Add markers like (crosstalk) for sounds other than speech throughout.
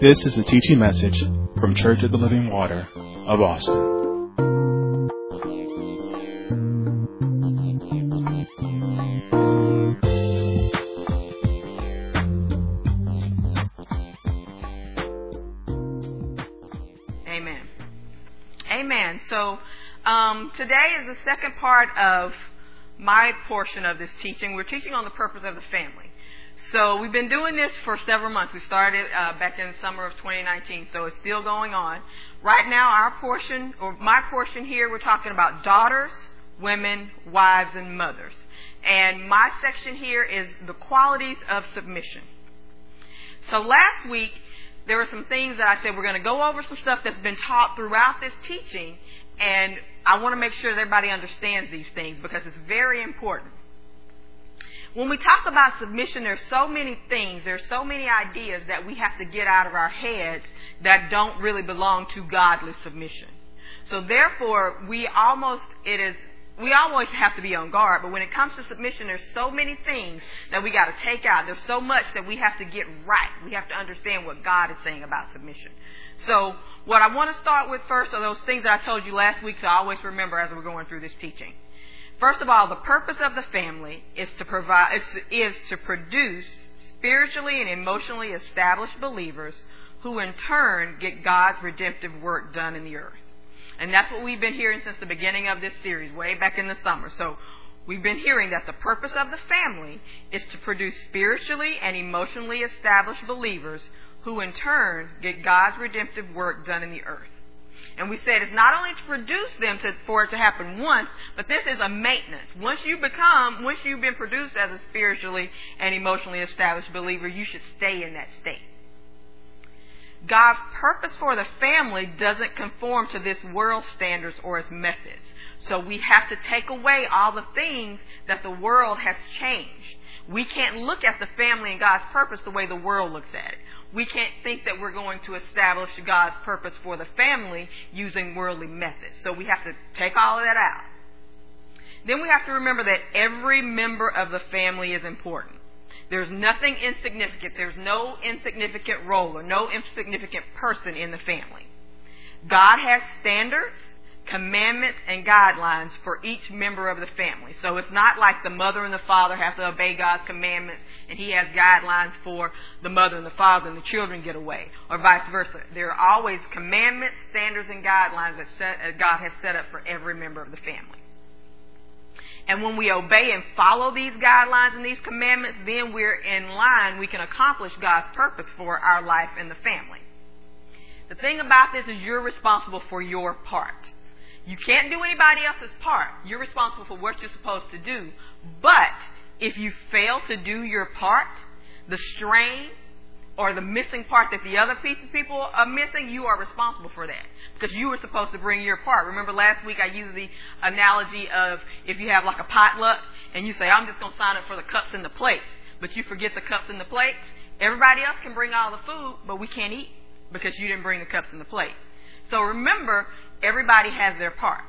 This is a teaching message from Church of the Living Water of Austin. Amen. Amen. So um, today is the second part of my portion of this teaching. We're teaching on the purpose of the family. So we've been doing this for several months. We started uh, back in the summer of 2019, so it's still going on. Right now, our portion, or my portion here, we're talking about daughters, women, wives, and mothers. And my section here is the qualities of submission. So last week, there were some things that I said we're going to go over some stuff that's been taught throughout this teaching, and I want to make sure that everybody understands these things because it's very important. When we talk about submission, there's so many things, there's so many ideas that we have to get out of our heads that don't really belong to godly submission. So therefore, we almost, it is, we always have to be on guard, but when it comes to submission, there's so many things that we gotta take out. There's so much that we have to get right. We have to understand what God is saying about submission. So, what I want to start with first are those things that I told you last week, so I always remember as we're going through this teaching. First of all, the purpose of the family is to provide is to produce spiritually and emotionally established believers who in turn get God's redemptive work done in the earth. And that's what we've been hearing since the beginning of this series, way back in the summer. So we've been hearing that the purpose of the family is to produce spiritually and emotionally established believers who in turn get God's redemptive work done in the earth. And we said it's not only to produce them to, for it to happen once, but this is a maintenance. Once you become, once you've been produced as a spiritually and emotionally established believer, you should stay in that state. God's purpose for the family doesn't conform to this world standards or its methods. So we have to take away all the things that the world has changed. We can't look at the family and God's purpose the way the world looks at it we can't think that we're going to establish God's purpose for the family using worldly methods. So we have to take all of that out. Then we have to remember that every member of the family is important. There's nothing insignificant. There's no insignificant role or no insignificant person in the family. God has standards commandments and guidelines for each member of the family. So it's not like the mother and the father have to obey God's commandments and he has guidelines for the mother and the father and the children get away, or vice versa. There are always commandments, standards, and guidelines that set, uh, God has set up for every member of the family. And when we obey and follow these guidelines and these commandments, then we're in line. We can accomplish God's purpose for our life and the family. The thing about this is you're responsible for your part. You can't do anybody else's part. You're responsible for what you're supposed to do. But if you fail to do your part, the strain or the missing part that the other people are missing, you are responsible for that. Because you were supposed to bring your part. Remember last week I used the analogy of if you have like a potluck and you say, I'm just going to sign up for the cups and the plates, but you forget the cups and the plates. Everybody else can bring all the food, but we can't eat because you didn't bring the cups and the plates. So remember, Everybody has their part.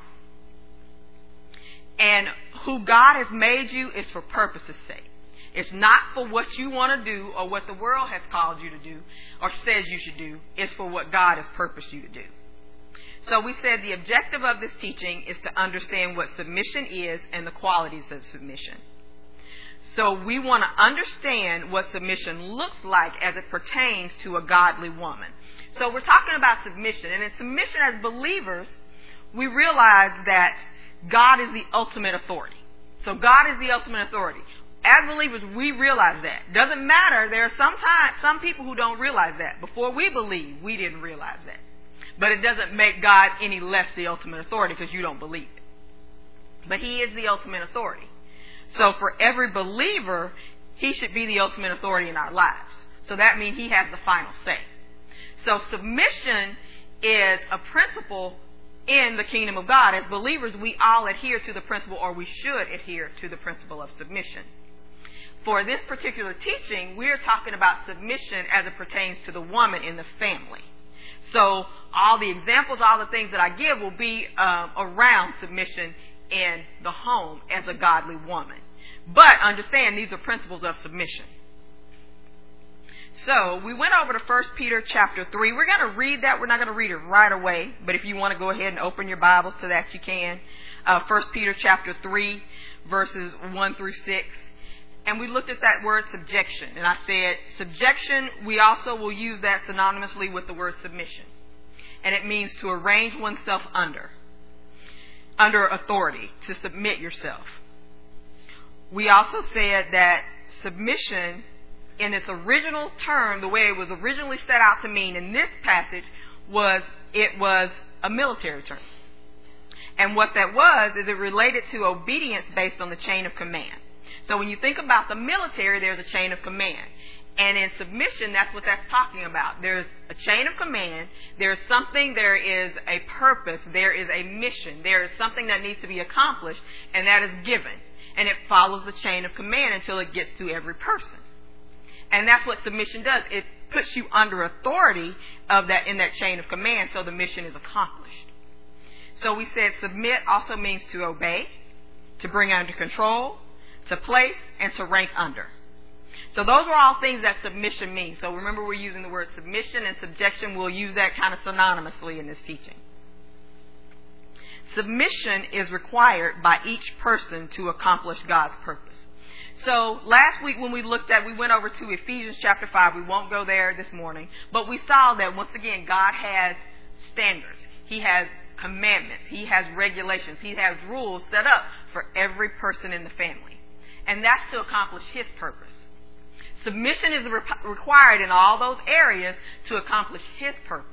And who God has made you is for purpose's sake. It's not for what you want to do or what the world has called you to do or says you should do. It's for what God has purposed you to do. So we said the objective of this teaching is to understand what submission is and the qualities of submission. So we want to understand what submission looks like as it pertains to a godly woman. So we're talking about submission. And in submission as believers, we realize that God is the ultimate authority. So God is the ultimate authority. As believers, we realize that. Doesn't matter. There are sometimes some people who don't realize that. Before we believe, we didn't realize that. But it doesn't make God any less the ultimate authority because you don't believe it. But He is the ultimate authority. So for every believer, He should be the ultimate authority in our lives. So that means He has the final say. So submission is a principle in the kingdom of God. As believers, we all adhere to the principle, or we should adhere to the principle of submission. For this particular teaching, we're talking about submission as it pertains to the woman in the family. So all the examples, all the things that I give will be um, around submission in the home as a godly woman. But understand these are principles of submission. So we went over to 1 Peter chapter 3. We're going to read that. We're not going to read it right away, but if you want to go ahead and open your Bibles to that, you can. Uh, 1 Peter chapter 3, verses 1 through 6. And we looked at that word subjection. And I said, subjection, we also will use that synonymously with the word submission. And it means to arrange oneself under, under authority, to submit yourself. We also said that submission in its original term, the way it was originally set out to mean in this passage, was it was a military term. And what that was is it related to obedience based on the chain of command. So when you think about the military, there's a chain of command. And in submission, that's what that's talking about. There's a chain of command. There's something, there is a purpose, there is a mission, there is something that needs to be accomplished, and that is given. And it follows the chain of command until it gets to every person. And that's what submission does. It puts you under authority of that in that chain of command so the mission is accomplished. So we said submit also means to obey, to bring under control, to place, and to rank under. So those are all things that submission means. So remember we're using the word submission and subjection. We'll use that kind of synonymously in this teaching. Submission is required by each person to accomplish God's purpose. So last week when we looked at, we went over to Ephesians chapter 5. We won't go there this morning. But we saw that once again, God has standards. He has commandments. He has regulations. He has rules set up for every person in the family. And that's to accomplish His purpose. Submission is re- required in all those areas to accomplish His purpose.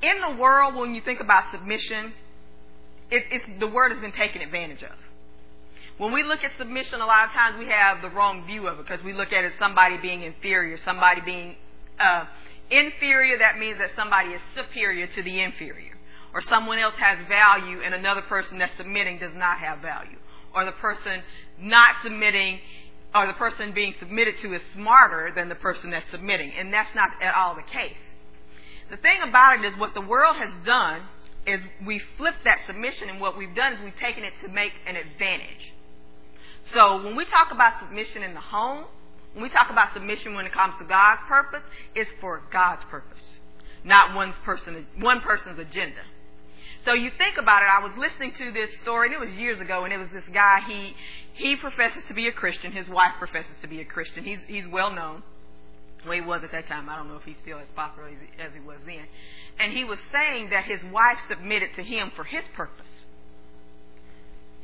In the world, when you think about submission, it, the word has been taken advantage of. When we look at submission, a lot of times we have the wrong view of it because we look at it as somebody being inferior, somebody being uh, inferior. That means that somebody is superior to the inferior, or someone else has value and another person that's submitting does not have value, or the person not submitting or the person being submitted to is smarter than the person that's submitting, and that's not at all the case. The thing about it is what the world has done is we flipped that submission, and what we've done is we've taken it to make an advantage. So when we talk about submission in the home, when we talk about submission when it comes to God's purpose, it's for God's purpose, not one person one person's agenda. So you think about it. I was listening to this story, and it was years ago, and it was this guy. He he professes to be a Christian. His wife professes to be a Christian. He's he's well known. Well, he was at that time. I don't know if he's still as popular as he, as he was then. And he was saying that his wife submitted to him for his purpose.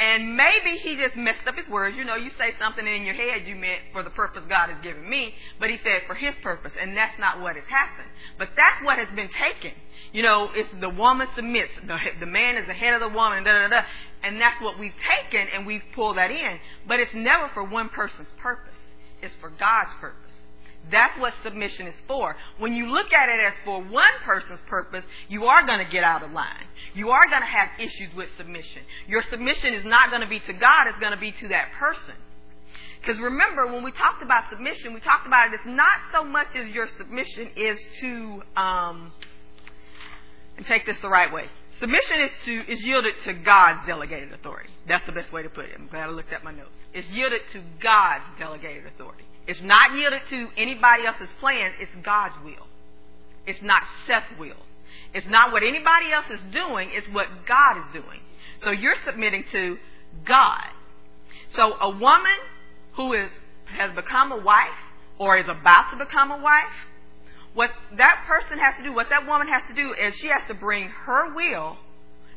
And maybe he just messed up his words. You know, you say something in your head you meant for the purpose God has given me, but he said for his purpose, and that's not what has happened. But that's what has been taken. You know, it's the woman submits, the, the man is the head of the woman, da da da, and that's what we've taken and we've pulled that in. But it's never for one person's purpose. It's for God's purpose. That's what submission is for. When you look at it as for one person's purpose, you are going to get out of line. You are going to have issues with submission. Your submission is not going to be to God, it's going to be to that person. Because remember, when we talked about submission, we talked about it, it's not so much as your submission is to, um, and take this the right way. Submission is to is yielded to God's delegated authority. That's the best way to put it. I'm glad I looked at my notes. It's yielded to God's delegated authority. It's not yielded to anybody else's plans. It's God's will. It's not Seth's will. It's not what anybody else is doing. It's what God is doing. So you're submitting to God. So a woman who is has become a wife or is about to become a wife, what that person has to do, what that woman has to do is she has to bring her will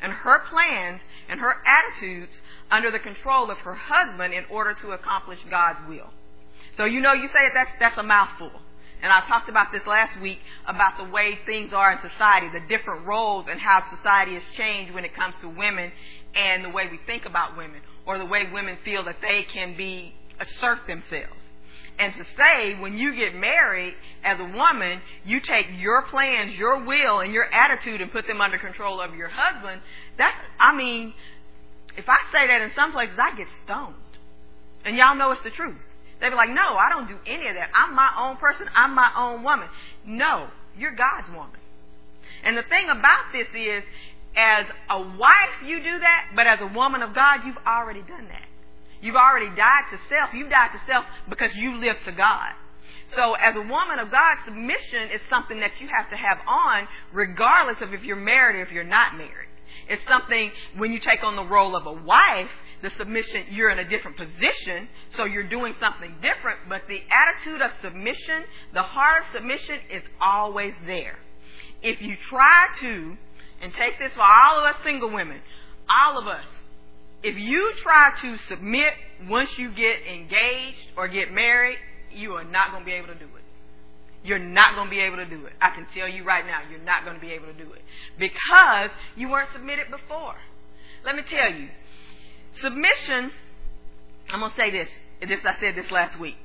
and her plans and her attitudes under the control of her husband in order to accomplish God's will. So you know, you say it, that's that's a mouthful. And I talked about this last week about the way things are in society, the different roles and how society has changed when it comes to women and the way we think about women or the way women feel that they can be assert themselves. And to say when you get married as a woman, you take your plans, your will, and your attitude and put them under control of your husband, that's, I mean, if I say that in some places, I get stoned. And y'all know it's the truth. They'd be like, no, I don't do any of that. I'm my own person. I'm my own woman. No, you're God's woman. And the thing about this is, as a wife, you do that, but as a woman of God, you've already done that. You've already died to self. You've died to self because you live to God. So as a woman of God, submission is something that you have to have on regardless of if you're married or if you're not married. It's something when you take on the role of a wife, the submission, you're in a different position, so you're doing something different, but the attitude of submission, the heart of submission is always there. If you try to, and take this for all of us single women, all of us, if you try to submit once you get engaged or get married, you are not going to be able to do it. You're not going to be able to do it. I can tell you right now, you're not going to be able to do it because you weren't submitted before. Let me tell you, submission. I'm going to say this. This I said this last week.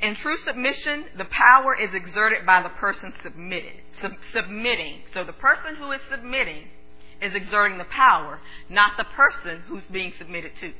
In true submission, the power is exerted by the person submitted, sub- submitting. So the person who is submitting is exerting the power, not the person who's being submitted to.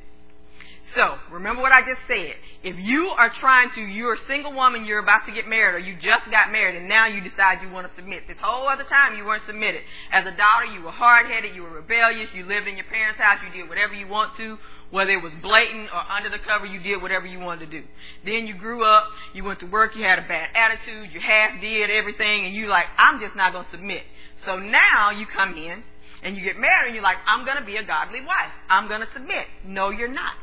So, remember what I just said. If you are trying to, you're a single woman, you're about to get married, or you just got married, and now you decide you want to submit. This whole other time you weren't submitted. As a daughter, you were hard headed, you were rebellious, you lived in your parents' house, you did whatever you want to, whether it was blatant or under the cover, you did whatever you wanted to do. Then you grew up, you went to work, you had a bad attitude, you half did everything, and you like, I'm just not going to submit. So now you come in, and you get married, and you're like, I'm going to be a godly wife. I'm going to submit. No, you're not.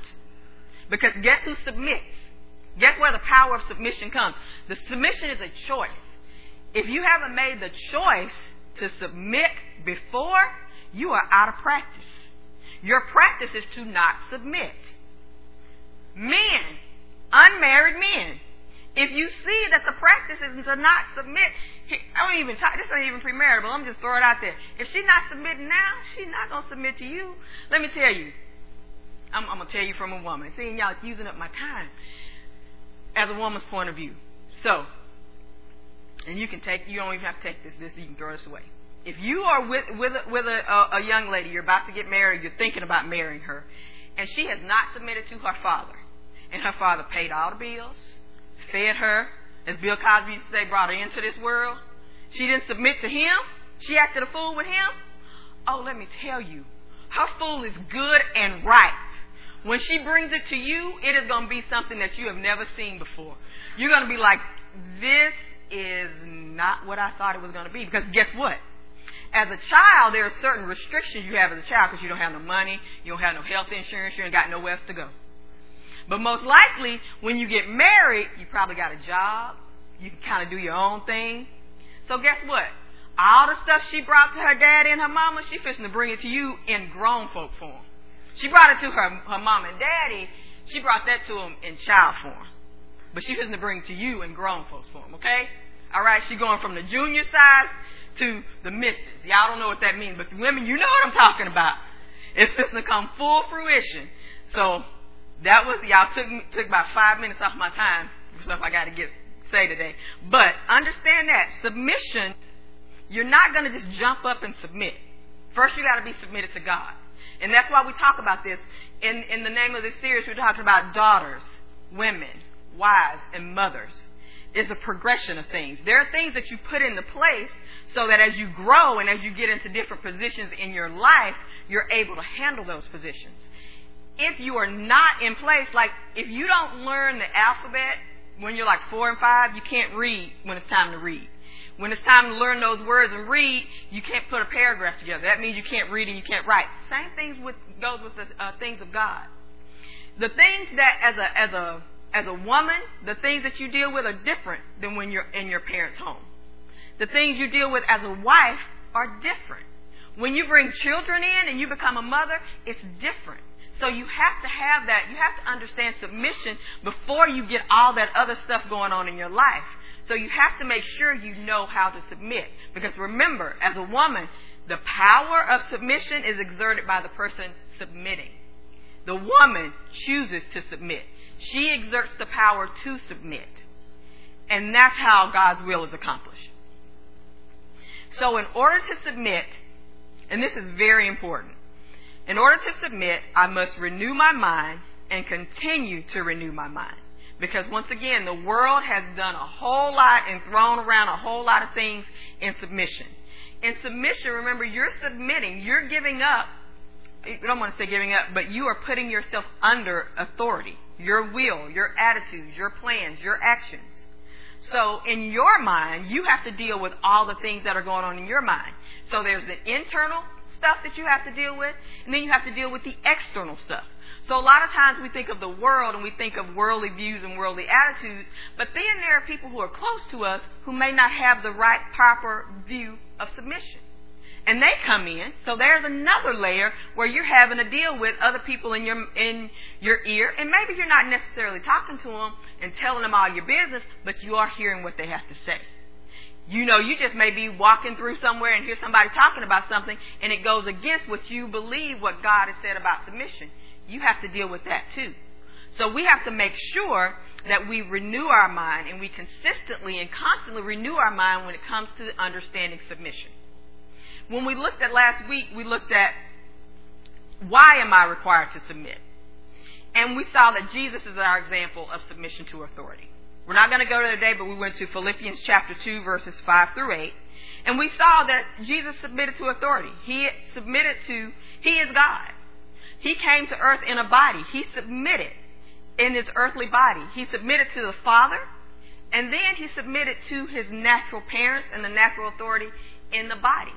Because guess who submits? Guess where the power of submission comes? The submission is a choice. If you haven't made the choice to submit before, you are out of practice. Your practice is to not submit. Men, unmarried men, if you see that the practice is to not submit, I don't even talk, this ain't even premarital. I'm just throwing it out there. If she's not submitting now, she's not going to submit to you. Let me tell you, I'm, I'm going to tell you from a woman. Seeing y'all using up my time as a woman's point of view. So, and you can take, you don't even have to take this, this, you can throw this away. If you are with, with, with a, a, a young lady, you're about to get married, you're thinking about marrying her, and she has not submitted to her father, and her father paid all the bills, fed her, as Bill Cosby used to say, brought her into this world, she didn't submit to him, she acted a fool with him, oh, let me tell you, her fool is good and right. When she brings it to you, it is going to be something that you have never seen before. You're going to be like, this is not what I thought it was going to be. Because guess what? As a child, there are certain restrictions you have as a child because you don't have no money, you don't have no health insurance, you ain't got nowhere else to go. But most likely, when you get married, you probably got a job. You can kind of do your own thing. So guess what? All the stuff she brought to her daddy and her mama, she fixing to bring it to you in grown folk form. She brought it to her, her mom and daddy. She brought that to them in child form. But she doesn't bring it to you in grown folks form, okay? All right, she going from the junior side to the misses. Y'all don't know what that means, but the women, you know what I'm talking about. It's just to come full fruition. So that was y'all took took about five minutes off my time stuff I got to get say today. But understand that submission, you're not going to just jump up and submit. First, you got to be submitted to God. And that's why we talk about this. In, in the name of this series, we're talking about daughters, women, wives, and mothers. It's a progression of things. There are things that you put into place so that as you grow and as you get into different positions in your life, you're able to handle those positions. If you are not in place, like if you don't learn the alphabet when you're like four and five, you can't read when it's time to read. When it's time to learn those words and read, you can't put a paragraph together. That means you can't read and you can't write. Same things with goes with the uh, things of God. The things that as a as a as a woman, the things that you deal with are different than when you're in your parents' home. The things you deal with as a wife are different. When you bring children in and you become a mother, it's different. So you have to have that. You have to understand submission before you get all that other stuff going on in your life. So you have to make sure you know how to submit. Because remember, as a woman, the power of submission is exerted by the person submitting. The woman chooses to submit. She exerts the power to submit. And that's how God's will is accomplished. So in order to submit, and this is very important, in order to submit, I must renew my mind and continue to renew my mind. Because once again, the world has done a whole lot and thrown around a whole lot of things in submission. In submission, remember, you're submitting, you're giving up. I don't want to say giving up, but you are putting yourself under authority. Your will, your attitudes, your plans, your actions. So in your mind, you have to deal with all the things that are going on in your mind. So there's the internal stuff that you have to deal with, and then you have to deal with the external stuff. So a lot of times we think of the world and we think of worldly views and worldly attitudes, but then there are people who are close to us who may not have the right proper view of submission. And they come in, so there's another layer where you're having to deal with other people in your in your ear, and maybe you're not necessarily talking to them and telling them all your business, but you are hearing what they have to say. You know, you just may be walking through somewhere and hear somebody talking about something, and it goes against what you believe what God has said about submission you have to deal with that too. So we have to make sure that we renew our mind and we consistently and constantly renew our mind when it comes to understanding submission. When we looked at last week, we looked at why am I required to submit? And we saw that Jesus is our example of submission to authority. We're not going to go there today, but we went to Philippians chapter 2, verses 5 through 8. And we saw that Jesus submitted to authority. He submitted to, He is God. He came to earth in a body. He submitted in his earthly body. He submitted to the Father, and then he submitted to his natural parents and the natural authority in the body.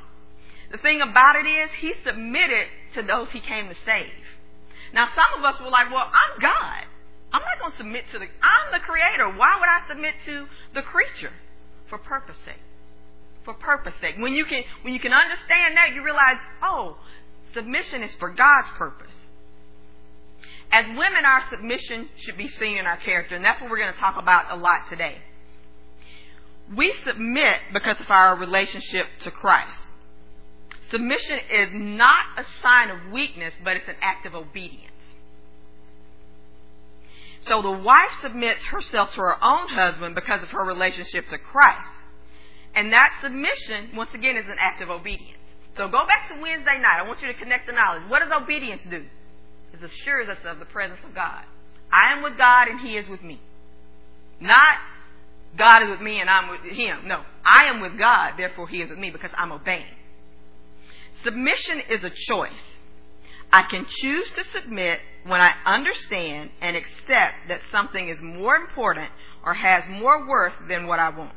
The thing about it is, he submitted to those he came to save. Now, some of us were like, well, I'm God. I'm not going to submit to the, I'm the creator. Why would I submit to the creature? For purpose sake. For purpose sake. When you can, when you can understand that, you realize, oh, submission is for God's purpose. As women, our submission should be seen in our character, and that's what we're going to talk about a lot today. We submit because of our relationship to Christ. Submission is not a sign of weakness, but it's an act of obedience. So the wife submits herself to her own husband because of her relationship to Christ. And that submission, once again, is an act of obedience. So go back to Wednesday night. I want you to connect the knowledge. What does obedience do? It assures us of the presence of God. I am with God and He is with me. Not God is with me and I'm with Him. No, I am with God, therefore He is with me because I'm obeying. Submission is a choice. I can choose to submit when I understand and accept that something is more important or has more worth than what I want.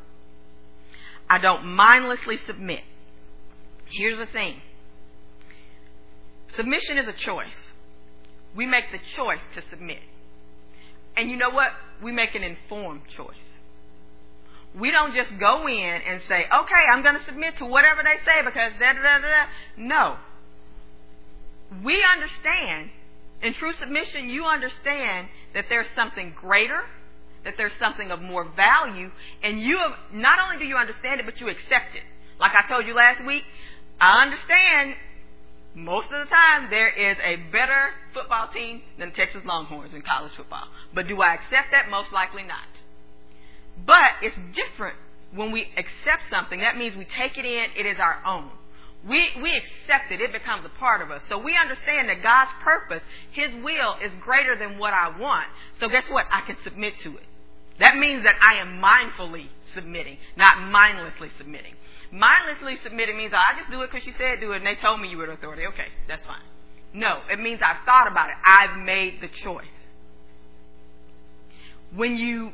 I don't mindlessly submit. Here's the thing submission is a choice. We make the choice to submit. And you know what? We make an informed choice. We don't just go in and say, okay, I'm going to submit to whatever they say because da da da da. No. We understand, in true submission, you understand that there's something greater, that there's something of more value, and you have, not only do you understand it, but you accept it. Like I told you last week, I understand most of the time there is a better football team than Texas Longhorns in college football. But do I accept that? Most likely not. But it's different when we accept something. That means we take it in, it is our own. We, we accept it, it becomes a part of us. So we understand that God's purpose, His will, is greater than what I want. So guess what? I can submit to it. That means that I am mindfully submitting, not mindlessly submitting. Mindlessly submitting means I just do it because you said do it and they told me you were the authority. Okay, that's fine. No, it means I've thought about it. I've made the choice. When you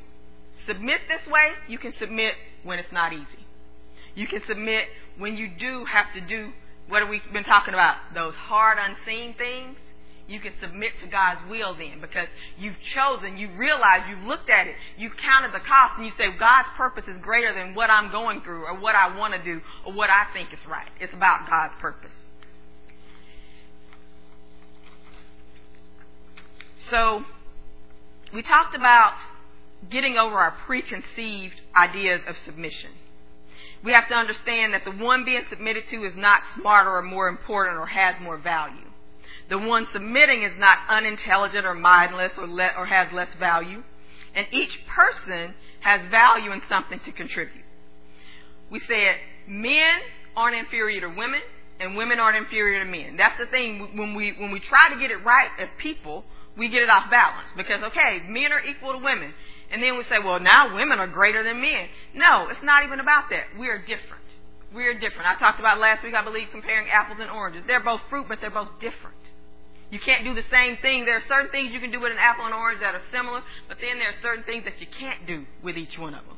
submit this way, you can submit when it's not easy. You can submit when you do have to do what we've we been talking about? Those hard, unseen things you can submit to God's will then because you've chosen, you realize, you've looked at it, you've counted the cost, and you say, God's purpose is greater than what I'm going through or what I want to do or what I think is right. It's about God's purpose. So, we talked about getting over our preconceived ideas of submission. We have to understand that the one being submitted to is not smarter or more important or has more value. The one submitting is not unintelligent or mindless or, le- or has less value. And each person has value and something to contribute. We said men aren't inferior to women and women aren't inferior to men. That's the thing. When we, when we try to get it right as people, we get it off balance. Because, okay, men are equal to women. And then we say, well, now women are greater than men. No, it's not even about that. We are different. We are different. I talked about last week, I believe, comparing apples and oranges. They're both fruit, but they're both different. You can't do the same thing. There are certain things you can do with an apple and orange that are similar, but then there are certain things that you can't do with each one of them.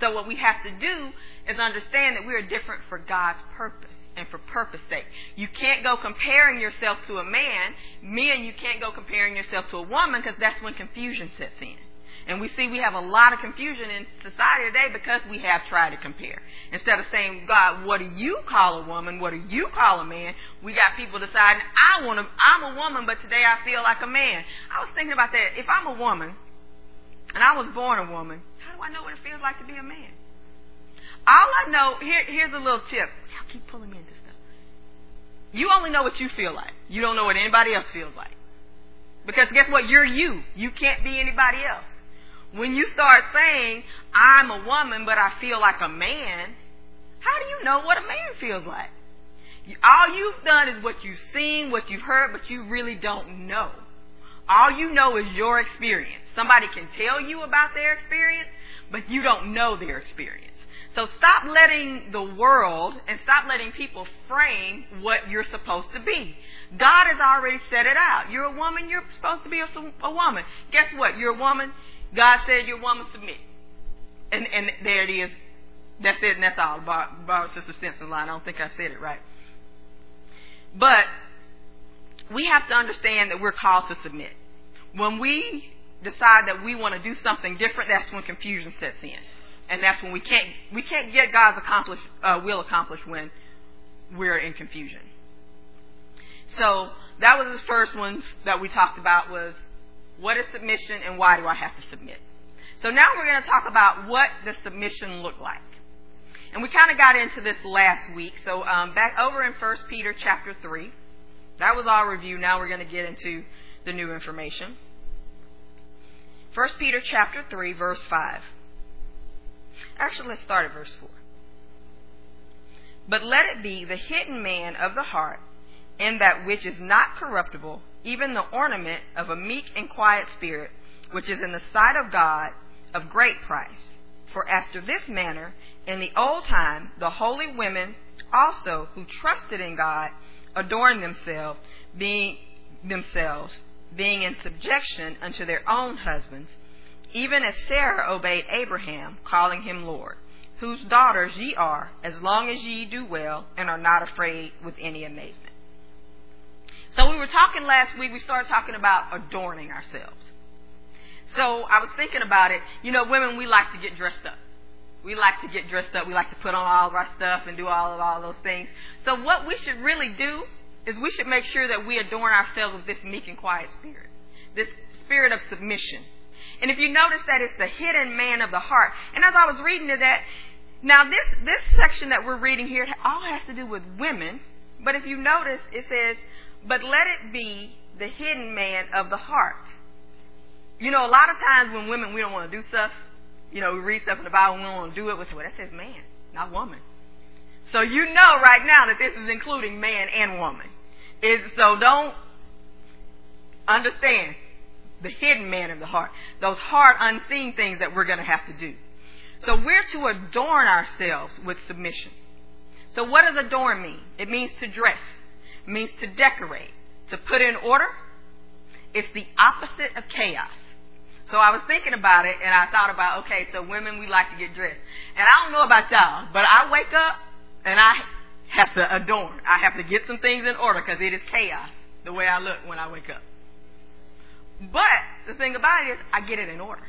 So what we have to do is understand that we are different for God's purpose and for purpose sake. You can't go comparing yourself to a man. Men, you can't go comparing yourself to a woman because that's when confusion sets in. And we see we have a lot of confusion in society today because we have tried to compare. Instead of saying, God, what do you call a woman? What do you call a man? We got people deciding, I want to, I'm a woman, but today I feel like a man. I was thinking about that. If I'm a woman, and I was born a woman, how do I know what it feels like to be a man? All I know, here, here's a little tip. Y'all keep pulling me into stuff. You only know what you feel like. You don't know what anybody else feels like. Because guess what? You're you. You can't be anybody else. When you start saying, I'm a woman, but I feel like a man, how do you know what a man feels like? All you've done is what you've seen, what you've heard, but you really don't know. All you know is your experience. Somebody can tell you about their experience, but you don't know their experience. So stop letting the world and stop letting people frame what you're supposed to be. God has already set it out. You're a woman, you're supposed to be a, a woman. Guess what? You're a woman, God said your woman submit. And and there it is. That's it and that's all. Bar, bar Sister Stinson line. I don't think I said it right. But we have to understand that we're called to submit. When we decide that we want to do something different, that's when confusion sets in. And that's when we can't we can't get God's accomplish, uh, will accomplished when we're in confusion. So that was the first one that we talked about was what is submission and why do I have to submit? So now we're going to talk about what the submission looked like. And we kind of got into this last week. So um, back over in 1 Peter chapter 3. That was our review. Now we're going to get into the new information. 1 Peter chapter 3 verse 5. Actually, let's start at verse 4. But let it be the hidden man of the heart in that which is not corruptible, even the ornament of a meek and quiet spirit, which is in the sight of God of great price. For after this manner, in the old time, the holy women also who trusted in God adorned themselves, being themselves, being in subjection unto their own husbands, even as Sarah obeyed Abraham, calling him Lord, whose daughters ye are, as long as ye do well and are not afraid with any amazement. So we were talking last week, we started talking about adorning ourselves. So I was thinking about it. You know, women, we like to get dressed up. We like to get dressed up. We like to put on all of our stuff and do all of all those things. So what we should really do is we should make sure that we adorn ourselves with this meek and quiet spirit. This spirit of submission. And if you notice that it's the hidden man of the heart. And as I was reading to that, now this, this section that we're reading here all has to do with women. But if you notice, it says, but let it be the hidden man of the heart. You know, a lot of times when women, we don't want to do stuff, you know, we read stuff in the Bible, and we don't want to do it with, well, that says man, not woman. So you know right now that this is including man and woman. Is so don't understand the hidden man of the heart, those hard, unseen things that we're going to have to do. So we're to adorn ourselves with submission. So what does adorn mean? It means to dress means to decorate, to put in order. It's the opposite of chaos. So I was thinking about it and I thought about, okay, so women, we like to get dressed. And I don't know about y'all, but I wake up and I have to adorn. I have to get some things in order because it is chaos the way I look when I wake up. But the thing about it is, I get it in order.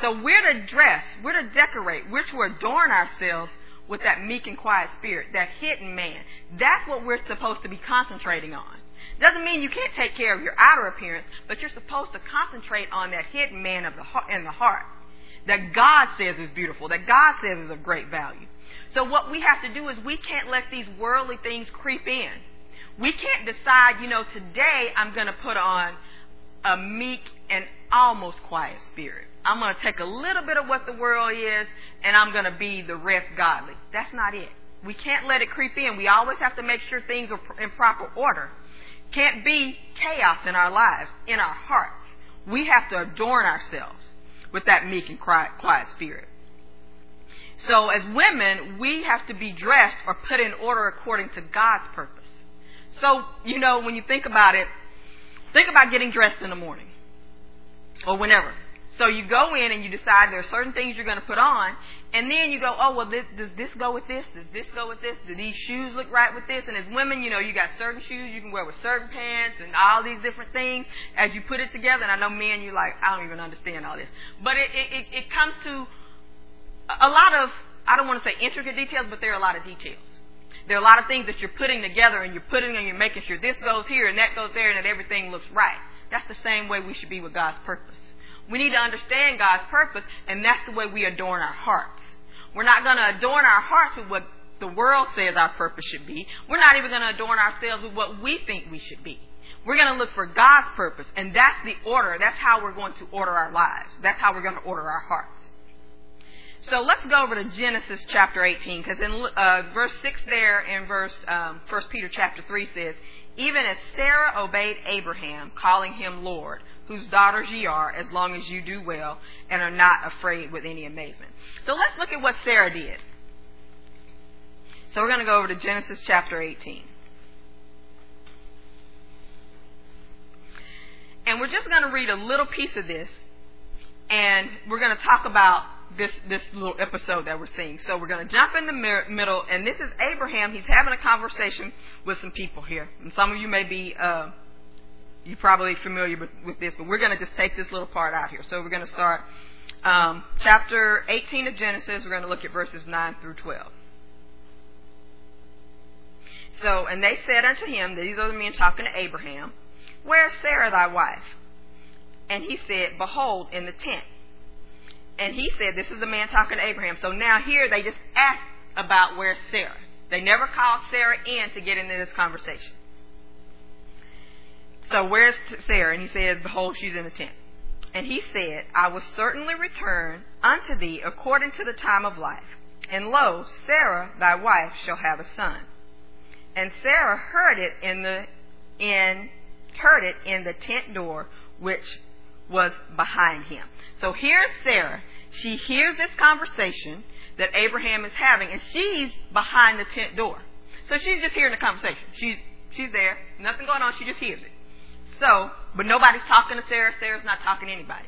So we're to dress, we're to decorate, we're to adorn ourselves with that meek and quiet spirit, that hidden man. That's what we're supposed to be concentrating on. Doesn't mean you can't take care of your outer appearance, but you're supposed to concentrate on that hidden man of the heart, in the heart that God says is beautiful, that God says is of great value. So what we have to do is we can't let these worldly things creep in. We can't decide, you know, today I'm going to put on a meek and almost quiet spirit. I'm going to take a little bit of what the world is and I'm going to be the rest godly. That's not it. We can't let it creep in. We always have to make sure things are in proper order. Can't be chaos in our lives, in our hearts. We have to adorn ourselves with that meek and quiet, spirit. So as women, we have to be dressed or put in order according to God's purpose. So, you know, when you think about it, think about getting dressed in the morning or whenever. So you go in and you decide there are certain things you're going to put on, and then you go, oh well, this, does this go with this? Does this go with this? Do these shoes look right with this? And as women, you know, you got certain shoes you can wear with certain pants and all these different things as you put it together. And I know men, you're like, I don't even understand all this, but it it, it comes to a lot of I don't want to say intricate details, but there are a lot of details. There are a lot of things that you're putting together and you're putting and you're making sure this goes here and that goes there and that everything looks right. That's the same way we should be with God's purpose. We need to understand God's purpose, and that's the way we adorn our hearts. We're not going to adorn our hearts with what the world says our purpose should be. We're not even going to adorn ourselves with what we think we should be. We're going to look for God's purpose, and that's the order. That's how we're going to order our lives. That's how we're going to order our hearts. So let's go over to Genesis chapter 18, because in uh, verse 6 there, in verse um, 1 Peter chapter 3 says, Even as Sarah obeyed Abraham, calling him Lord, whose daughters ye are, as long as you do well and are not afraid with any amazement. So let's look at what Sarah did. So we're going to go over to Genesis chapter 18. And we're just going to read a little piece of this, and we're going to talk about this this little episode that we're seeing. So we're going to jump in the middle, and this is Abraham. He's having a conversation with some people here, and some of you may be uh, you're probably familiar with, with this, but we're going to just take this little part out here. So we're going to start um, chapter 18 of Genesis. We're going to look at verses 9 through 12. So, and they said unto him, these are the men talking to Abraham, Where is Sarah thy wife? And he said, Behold, in the tent. And he said, This is the man talking to Abraham. So now here they just ask about where's Sarah. They never called Sarah in to get into this conversation. So where's Sarah? And he said, Behold, she's in the tent. And he said, I will certainly return unto thee according to the time of life. And lo, Sarah thy wife shall have a son. And Sarah heard it in the in heard it in the tent door which was behind him. So here's Sarah. She hears this conversation that Abraham is having, and she's behind the tent door. So she's just hearing the conversation. She's she's there, nothing going on. She just hears it. So, but nobody's talking to Sarah. Sarah's not talking to anybody.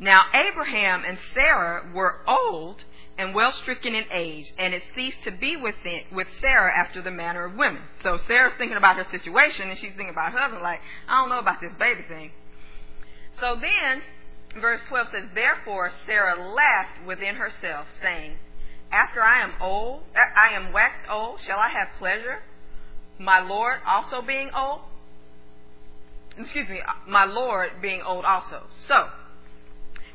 Now, Abraham and Sarah were old and well stricken in age, and it ceased to be with, it, with Sarah after the manner of women. So Sarah's thinking about her situation, and she's thinking about her husband, like, I don't know about this baby thing. So then, verse 12 says, Therefore Sarah laughed within herself, saying, After I am old, I am waxed old, shall I have pleasure, my Lord also being old? Excuse me, my Lord being old also. So,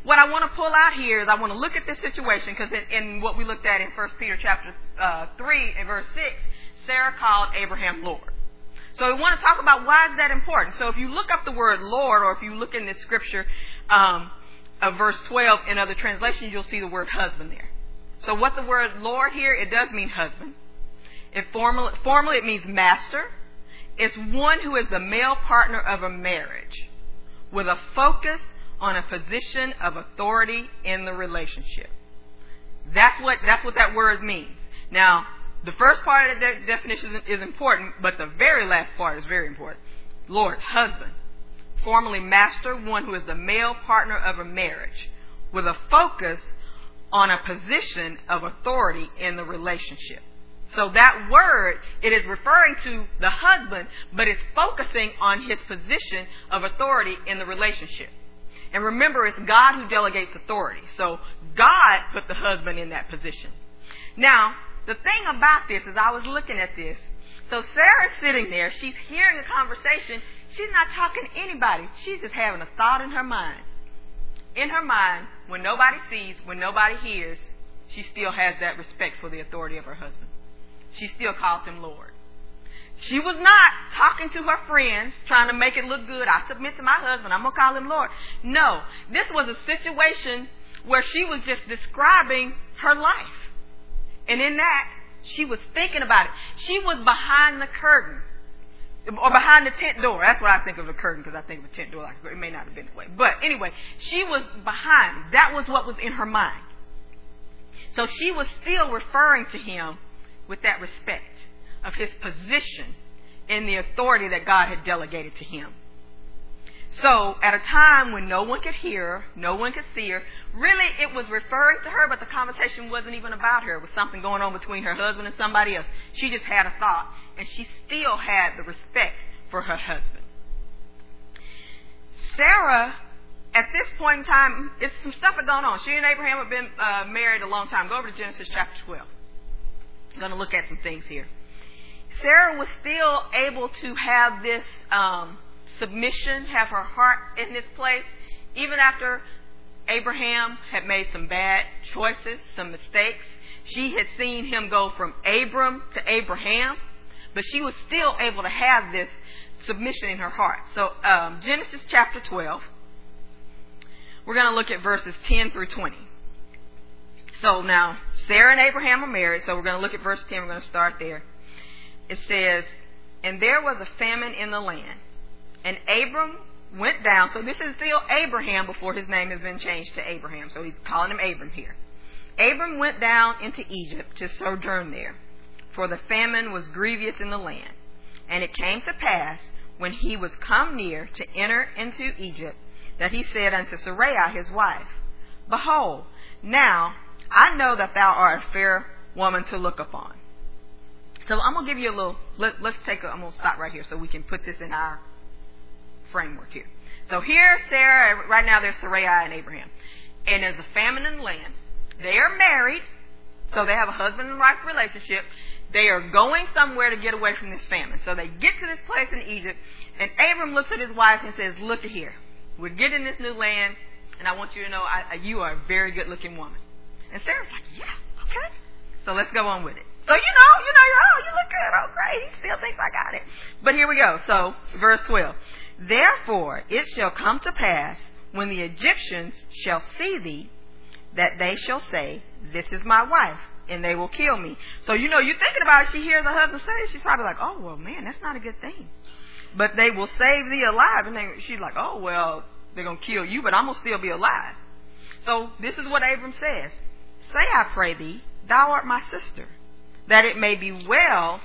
what I want to pull out here is I want to look at this situation because in, in, what we looked at in 1 Peter chapter uh, 3 and verse 6, Sarah called Abraham Lord. So we want to talk about why is that important. So if you look up the word Lord, or if you look in this scripture um, of verse 12 in other translations, you'll see the word husband there. So what the word Lord here, it does mean husband. It formally, formally it means master is one who is the male partner of a marriage with a focus on a position of authority in the relationship. That's what, that's what that word means. Now, the first part of the definition is important, but the very last part is very important. Lord, husband, formerly master, one who is the male partner of a marriage, with a focus on a position of authority in the relationship. So that word, it is referring to the husband, but it's focusing on his position of authority in the relationship. And remember, it's God who delegates authority. So God put the husband in that position. Now, the thing about this is I was looking at this. So Sarah's sitting there. She's hearing a conversation. She's not talking to anybody. She's just having a thought in her mind. In her mind, when nobody sees, when nobody hears, she still has that respect for the authority of her husband she still calls him Lord. She was not talking to her friends, trying to make it look good. I submit to my husband. I'm going to call him Lord. No, this was a situation where she was just describing her life. And in that, she was thinking about it. She was behind the curtain. Or behind the tent door. That's what I think of a curtain because I think of a tent door. Like it may not have been that way. But anyway, she was behind. That was what was in her mind. So she was still referring to him with that respect of his position in the authority that God had delegated to him. So, at a time when no one could hear her, no one could see her, really it was referring to her, but the conversation wasn't even about her. It was something going on between her husband and somebody else. She just had a thought, and she still had the respect for her husband. Sarah, at this point in time, it's some stuff had gone on. She and Abraham have been uh, married a long time. Go over to Genesis chapter 12. Going to look at some things here. Sarah was still able to have this um, submission, have her heart in this place, even after Abraham had made some bad choices, some mistakes. She had seen him go from Abram to Abraham, but she was still able to have this submission in her heart. So, um, Genesis chapter 12, we're going to look at verses 10 through 20. So now, Sarah and Abraham are married, so we're going to look at verse 10. We're going to start there. It says, And there was a famine in the land and Abram went down. So this is still Abraham before his name has been changed to Abraham. So he's calling him Abram here. Abram went down into Egypt to sojourn there, for the famine was grievous in the land. And it came to pass, when he was come near to enter into Egypt, that he said unto Sarai his wife, Behold, now I know that thou art a fair woman to look upon. So I'm gonna give you a little. Let, us take. A, I'm gonna stop right here so we can put this in our framework here. So here, Sarah, right now there's Sarai and Abraham. And there's a famine in the land. They are married, so they have a husband and wife relationship. They are going somewhere to get away from this famine. So they get to this place in Egypt, and Abram looks at his wife and says, Look here. We're getting this new land, and I want you to know I, you are a very good looking woman. And Sarah's like, Yeah, okay. So let's go on with it. So you know, you know, oh, you look good. Oh, great. He still thinks I got it. But here we go. So, verse 12. Therefore it shall come to pass when the Egyptians shall see thee that they shall say, This is my wife, and they will kill me. So you know, you're thinking about it, she hears her husband say it, she's probably like, Oh well man, that's not a good thing. But they will save thee alive and then she's like, Oh well, they're gonna kill you, but I'm gonna still be alive. So this is what Abram says. Say I pray thee, thou art my sister, that it may be well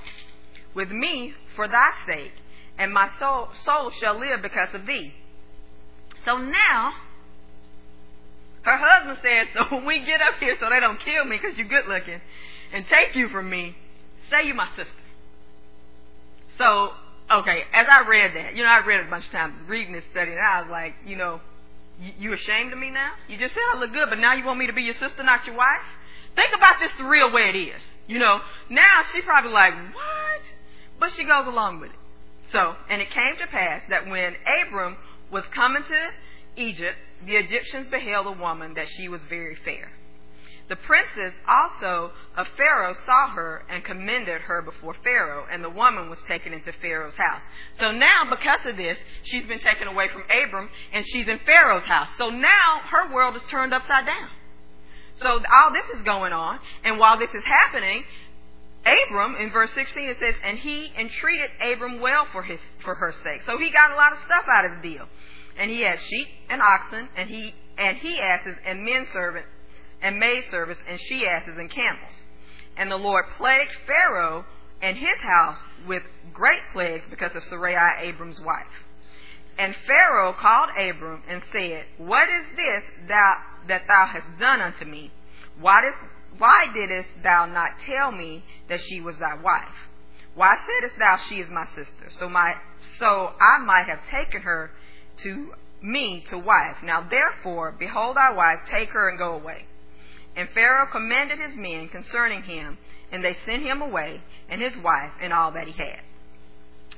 with me for thy sake and my soul, soul shall live because of thee. So now, her husband said, (laughs) so when we get up here so they don't kill me because you're good looking and take you from me, say you're my sister. So, okay, as I read that, you know, I read it a bunch of times reading this study and I was like, you know, you, ashamed of me now? You just said I look good, but now you want me to be your sister, not your wife? Think about this the real way it is. You know, now she's probably like, what? But she goes along with it. So, and it came to pass that when Abram was coming to Egypt, the Egyptians beheld a woman that she was very fair. The princess also of Pharaoh saw her and commended her before Pharaoh, and the woman was taken into Pharaoh's house. So now, because of this, she's been taken away from Abram, and she's in Pharaoh's house. So now her world is turned upside down. So all this is going on, and while this is happening, Abram, in verse 16, it says, and he entreated Abram well for his for her sake. So he got a lot of stuff out of the deal. And he had sheep and oxen, and he and he asses and men servants and maid servants and she asses and camels. And the Lord plagued Pharaoh and his house with great plagues because of Sarai, Abram's wife. And Pharaoh called Abram and said, What is this thou that thou hast done unto me? Why does why didst thou not tell me that she was thy wife? Why saidst thou she is my sister? So my so I might have taken her to me to wife. Now therefore, behold thy wife, take her and go away. And Pharaoh commanded his men concerning him, and they sent him away, and his wife, and all that he had.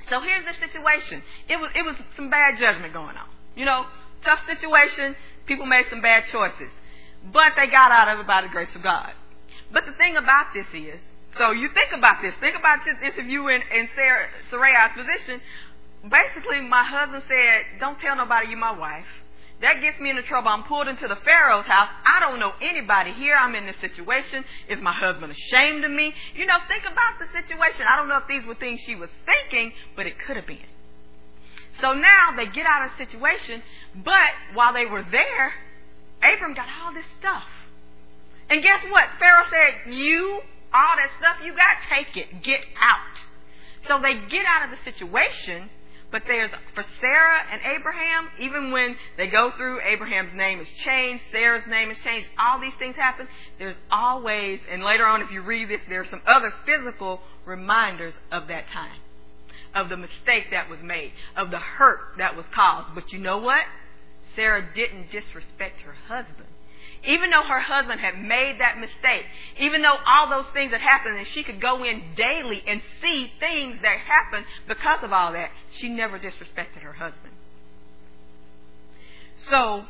So here's the situation. It was it was some bad judgment going on. You know, tough situation. People made some bad choices, but they got out of it by the grace of God. But the thing about this is, so you think about this. Think about this if you in, in Sarah, Sarai's position. Basically, my husband said, don't tell nobody you're my wife. That gets me into trouble. I'm pulled into the Pharaoh's house. I don't know anybody here. I'm in this situation. Is my husband ashamed of me? You know, think about the situation. I don't know if these were things she was thinking, but it could have been. So now they get out of the situation, but while they were there, Abram got all this stuff. And guess what? Pharaoh said, You, all that stuff you got, take it. Get out. So they get out of the situation, But there's, for Sarah and Abraham, even when they go through, Abraham's name is changed, Sarah's name is changed, all these things happen, there's always, and later on if you read this, there's some other physical reminders of that time. Of the mistake that was made, of the hurt that was caused. But you know what? Sarah didn't disrespect her husband even though her husband had made that mistake, even though all those things had happened and she could go in daily and see things that happened because of all that, she never disrespected her husband. So,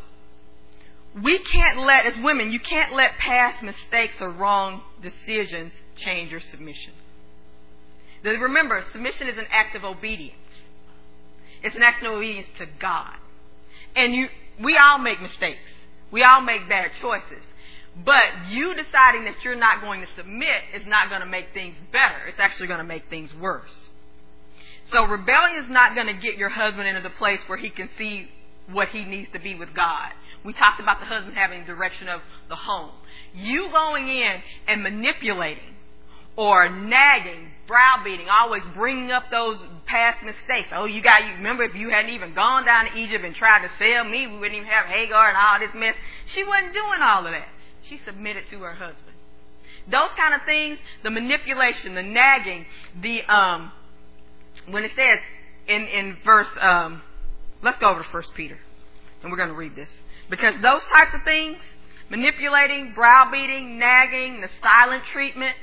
we can't let, as women, you can't let past mistakes or wrong decisions change your submission. Remember, submission is an act of obedience. It's an act of obedience to God. And you, we all make mistakes. We all make bad choices. But you deciding that you're not going to submit is not going to make things better. It's actually going to make things worse. So rebelling is not going to get your husband into the place where he can see what he needs to be with God. We talked about the husband having direction of the home. You going in and manipulating or nagging, browbeating, always bringing up those past mistakes. Oh, you got, you remember if you hadn't even gone down to Egypt and tried to sell me, we wouldn't even have Hagar and all this mess. She wasn't doing all of that. She submitted to her husband. Those kind of things, the manipulation, the nagging, the, um, when it says in, in verse, um, let's go over to First Peter, and we're going to read this. Because those types of things, manipulating, browbeating, nagging, the silent treatment,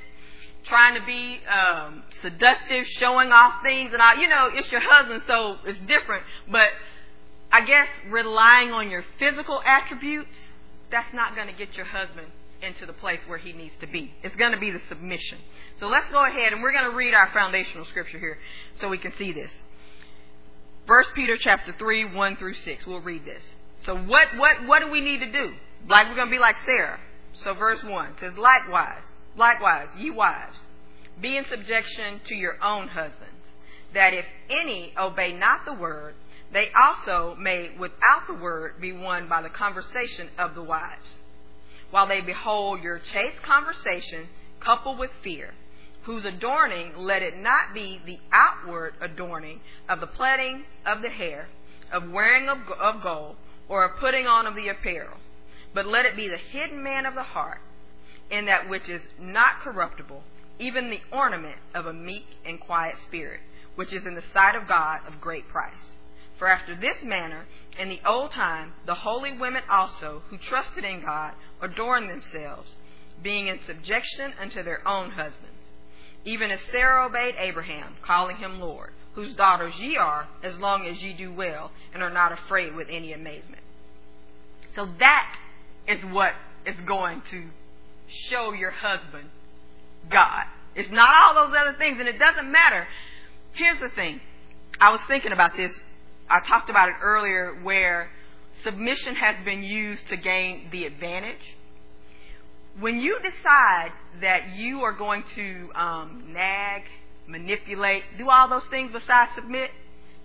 trying to be um, seductive, showing off things, and all. You know, it's your husband, so it's different. But I guess relying on your physical attributes, that's not going to get your husband into the place where he needs to be. It's going to be the submission. So let's go ahead and we're going to read our foundational scripture here so we can see this. First Peter chapter 3, 1 through 6. We'll read this. So what, what, what do we need to do? Like we're going to be like Sarah. So verse 1 says, Likewise, Likewise, ye wives, be in subjection to your own husbands, that if any obey not the word, they also may without the word be won by the conversation of the wives, while they behold your chaste conversation coupled with fear, whose adorning let it not be the outward adorning of the plaiting of the hair, of wearing of gold, or of putting on of the apparel, but let it be the hidden man of the heart in that which is not corruptible, even the ornament of a meek and quiet spirit, which is in the sight of God of great price. For after this manner, in the old time, the holy women also, who trusted in God, adorned themselves, being in subjection unto their own husbands, even as Sarah obeyed Abraham, calling him Lord, whose daughters ye are, as long as ye do well, and are not afraid with any amazement. So that is what is going to show your husband God. It's not all those other things, and it doesn't matter. Here's the thing. I was thinking about this. I talked about it earlier where submission has been used to gain the advantage. When you decide that you are going to um, nag, manipulate, do all those things besides submit,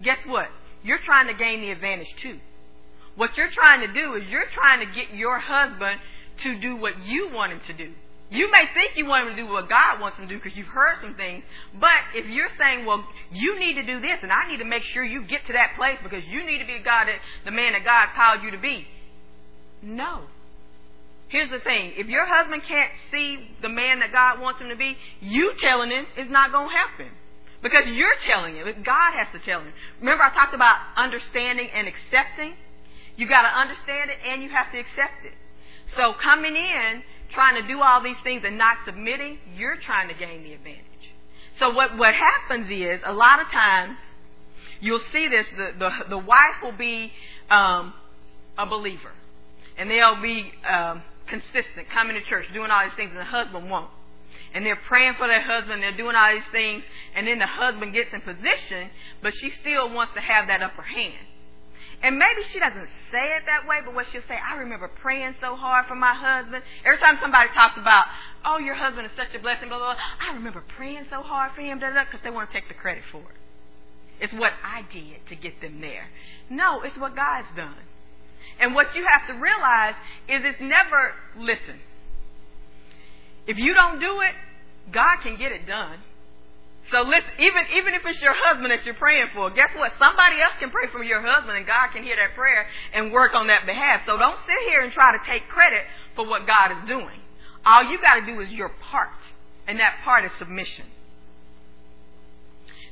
guess what? You're trying to gain the advantage too. What you're trying to do is you're trying to get your husband to do what you want him to do. You may think you want him to do what God wants him to do because you've heard some things, but if you're saying, well, you need to do this and I need to make sure you get to that place because you need to be God the man that God called you to be. No. Here's the thing. If your husband can't see the man that God wants him to be, you telling him is not going to him. Because you're telling him. God has to tell him. Remember I talked about understanding and accepting? You got to understand it and you have to accept it. So coming in, trying to do all these things and not submitting, you're trying to gain the advantage. So what, what happens is, a lot of times, you'll see this, the, the, the wife will be um, a believer. And they'll be um, consistent, coming to church, doing all these things, and the husband won't. And they're praying for their husband, they're doing all these things, and then the husband gets in position, but she still wants to have that upper hand. And maybe she doesn't say it that way, but what she'll say, I remember praying so hard for my husband. Every time somebody talks about, oh, your husband is such a blessing, blah, blah, blah, I remember praying so hard for him, because they want to take the credit for it. It's what I did to get them there. No, it's what God's done. And what you have to realize is it's never, listen, if you don't do it, God can get it done. So listen, even even if it's your husband that you're praying for, guess what? Somebody else can pray for your husband, and God can hear that prayer and work on that behalf. So don't sit here and try to take credit for what God is doing. All you got to do is your part, and that part is submission.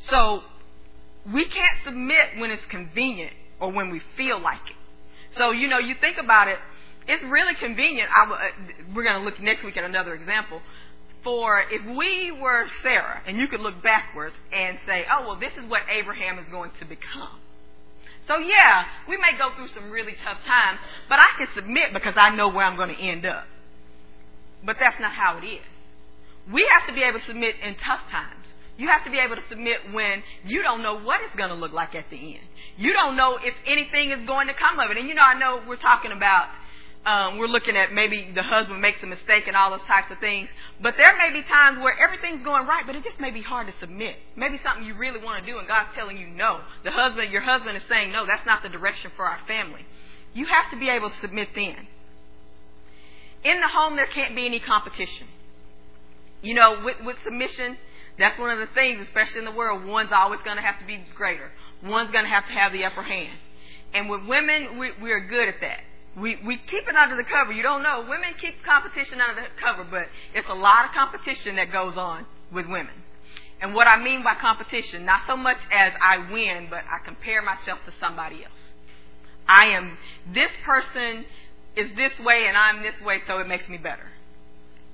So we can't submit when it's convenient or when we feel like it. So you know, you think about it. It's really convenient. I, uh, we're going to look next week at another example for if we were Sarah, and you could look backwards and say, oh, well, this is what Abraham is going to become. So, yeah, we may go through some really tough times, but I can submit because I know where I'm going to end up. But that's not how it is. We have to be able to submit in tough times. You have to be able to submit when you don't know what it's going to look like at the end. You don't know if anything is going to come of it. And you know, I know we're talking about um, we're looking at maybe the husband makes a mistake and all those types of things. But there may be times where everything's going right, but it just may be hard to submit. Maybe something you really want to do and God's telling you no. The husband, your husband is saying no, that's not the direction for our family. You have to be able to submit then. In the home, there can't be any competition. You know, with, with submission, that's one of the things, especially in the world, one's always going to have to be greater. One's going to have to have the upper hand. And with women, we, we're good at that we, we keep it under the cover. You don't know. Women keep competition under the cover, but it's a lot of competition that goes on with women. And what I mean by competition, not so much as I win, but I compare myself to somebody else. I am, this person is this way and I'm this way, so it makes me better.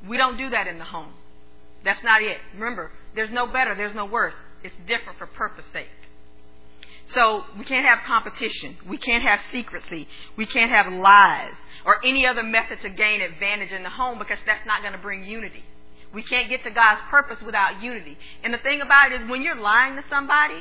We don't do that in the home. That's not it. Remember, there's no better, there's no worse. It's different for purpose sake. So we can't have competition. We can't have secrecy. We can't have lies or any other method to gain advantage in the home because that's not going to bring unity. We can't get to God's purpose without unity. And the thing about it is when you're lying to somebody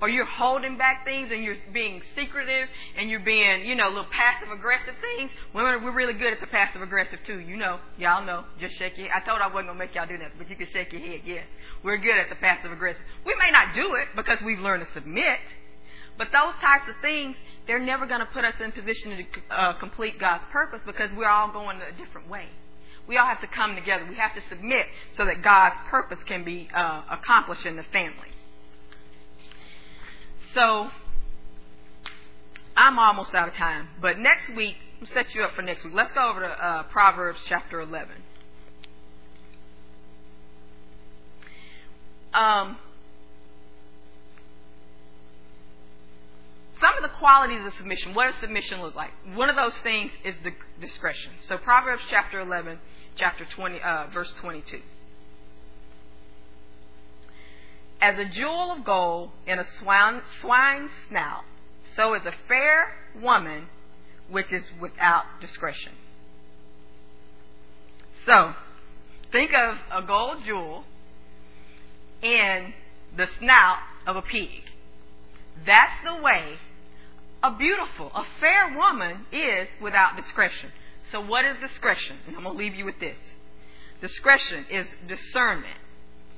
or you're holding back things and you're being secretive and you're being, you know, little passive aggressive things, women, we're really good at the passive aggressive too. You know, y'all know. Just shake your head. I told I wasn't going to make y'all do that, but you can shake your head, yeah. We're good at the passive aggressive. We may not do it because we've learned to submit but those types of things, they're never going to put us in position to uh, complete God's purpose because we're all going a different way. We all have to come together. We have to submit so that God's purpose can be uh, accomplished in the family. So, I'm almost out of time. But next week, we'll set you up for next week. Let's go over to uh, Proverbs chapter 11. Um, some of the qualities of submission. What does submission look like? One of those things is the discretion. So Proverbs chapter 11, chapter 20, uh, verse 22. As a jewel of gold in a swine, swine's snout, so is a fair woman which is without discretion. So, think of a gold jewel in the snout of a pig. That's the way a beautiful, a fair woman is without discretion. So, what is discretion? And I'm going to leave you with this. Discretion is discernment,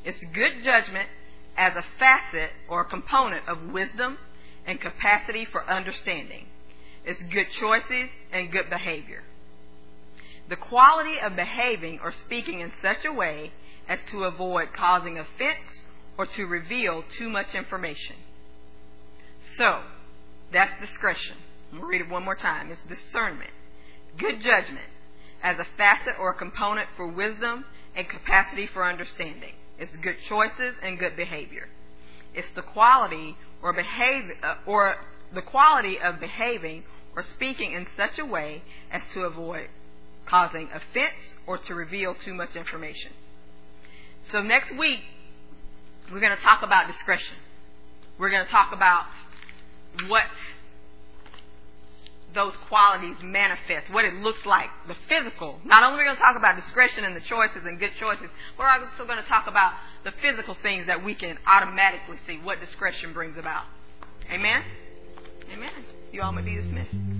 it's good judgment as a facet or a component of wisdom and capacity for understanding. It's good choices and good behavior. The quality of behaving or speaking in such a way as to avoid causing offense or to reveal too much information. So, that's discretion. I'm going to read it one more time. It's discernment, good judgment as a facet or a component for wisdom and capacity for understanding. It's good choices and good behavior. It's the quality or behave uh, or the quality of behaving or speaking in such a way as to avoid causing offense or to reveal too much information. So next week we're going to talk about discretion. We're going to talk about what those qualities manifest, what it looks like, the physical. Not only are we going to talk about discretion and the choices and good choices, we're also going to talk about the physical things that we can automatically see what discretion brings about. Amen? Amen. You all may be dismissed.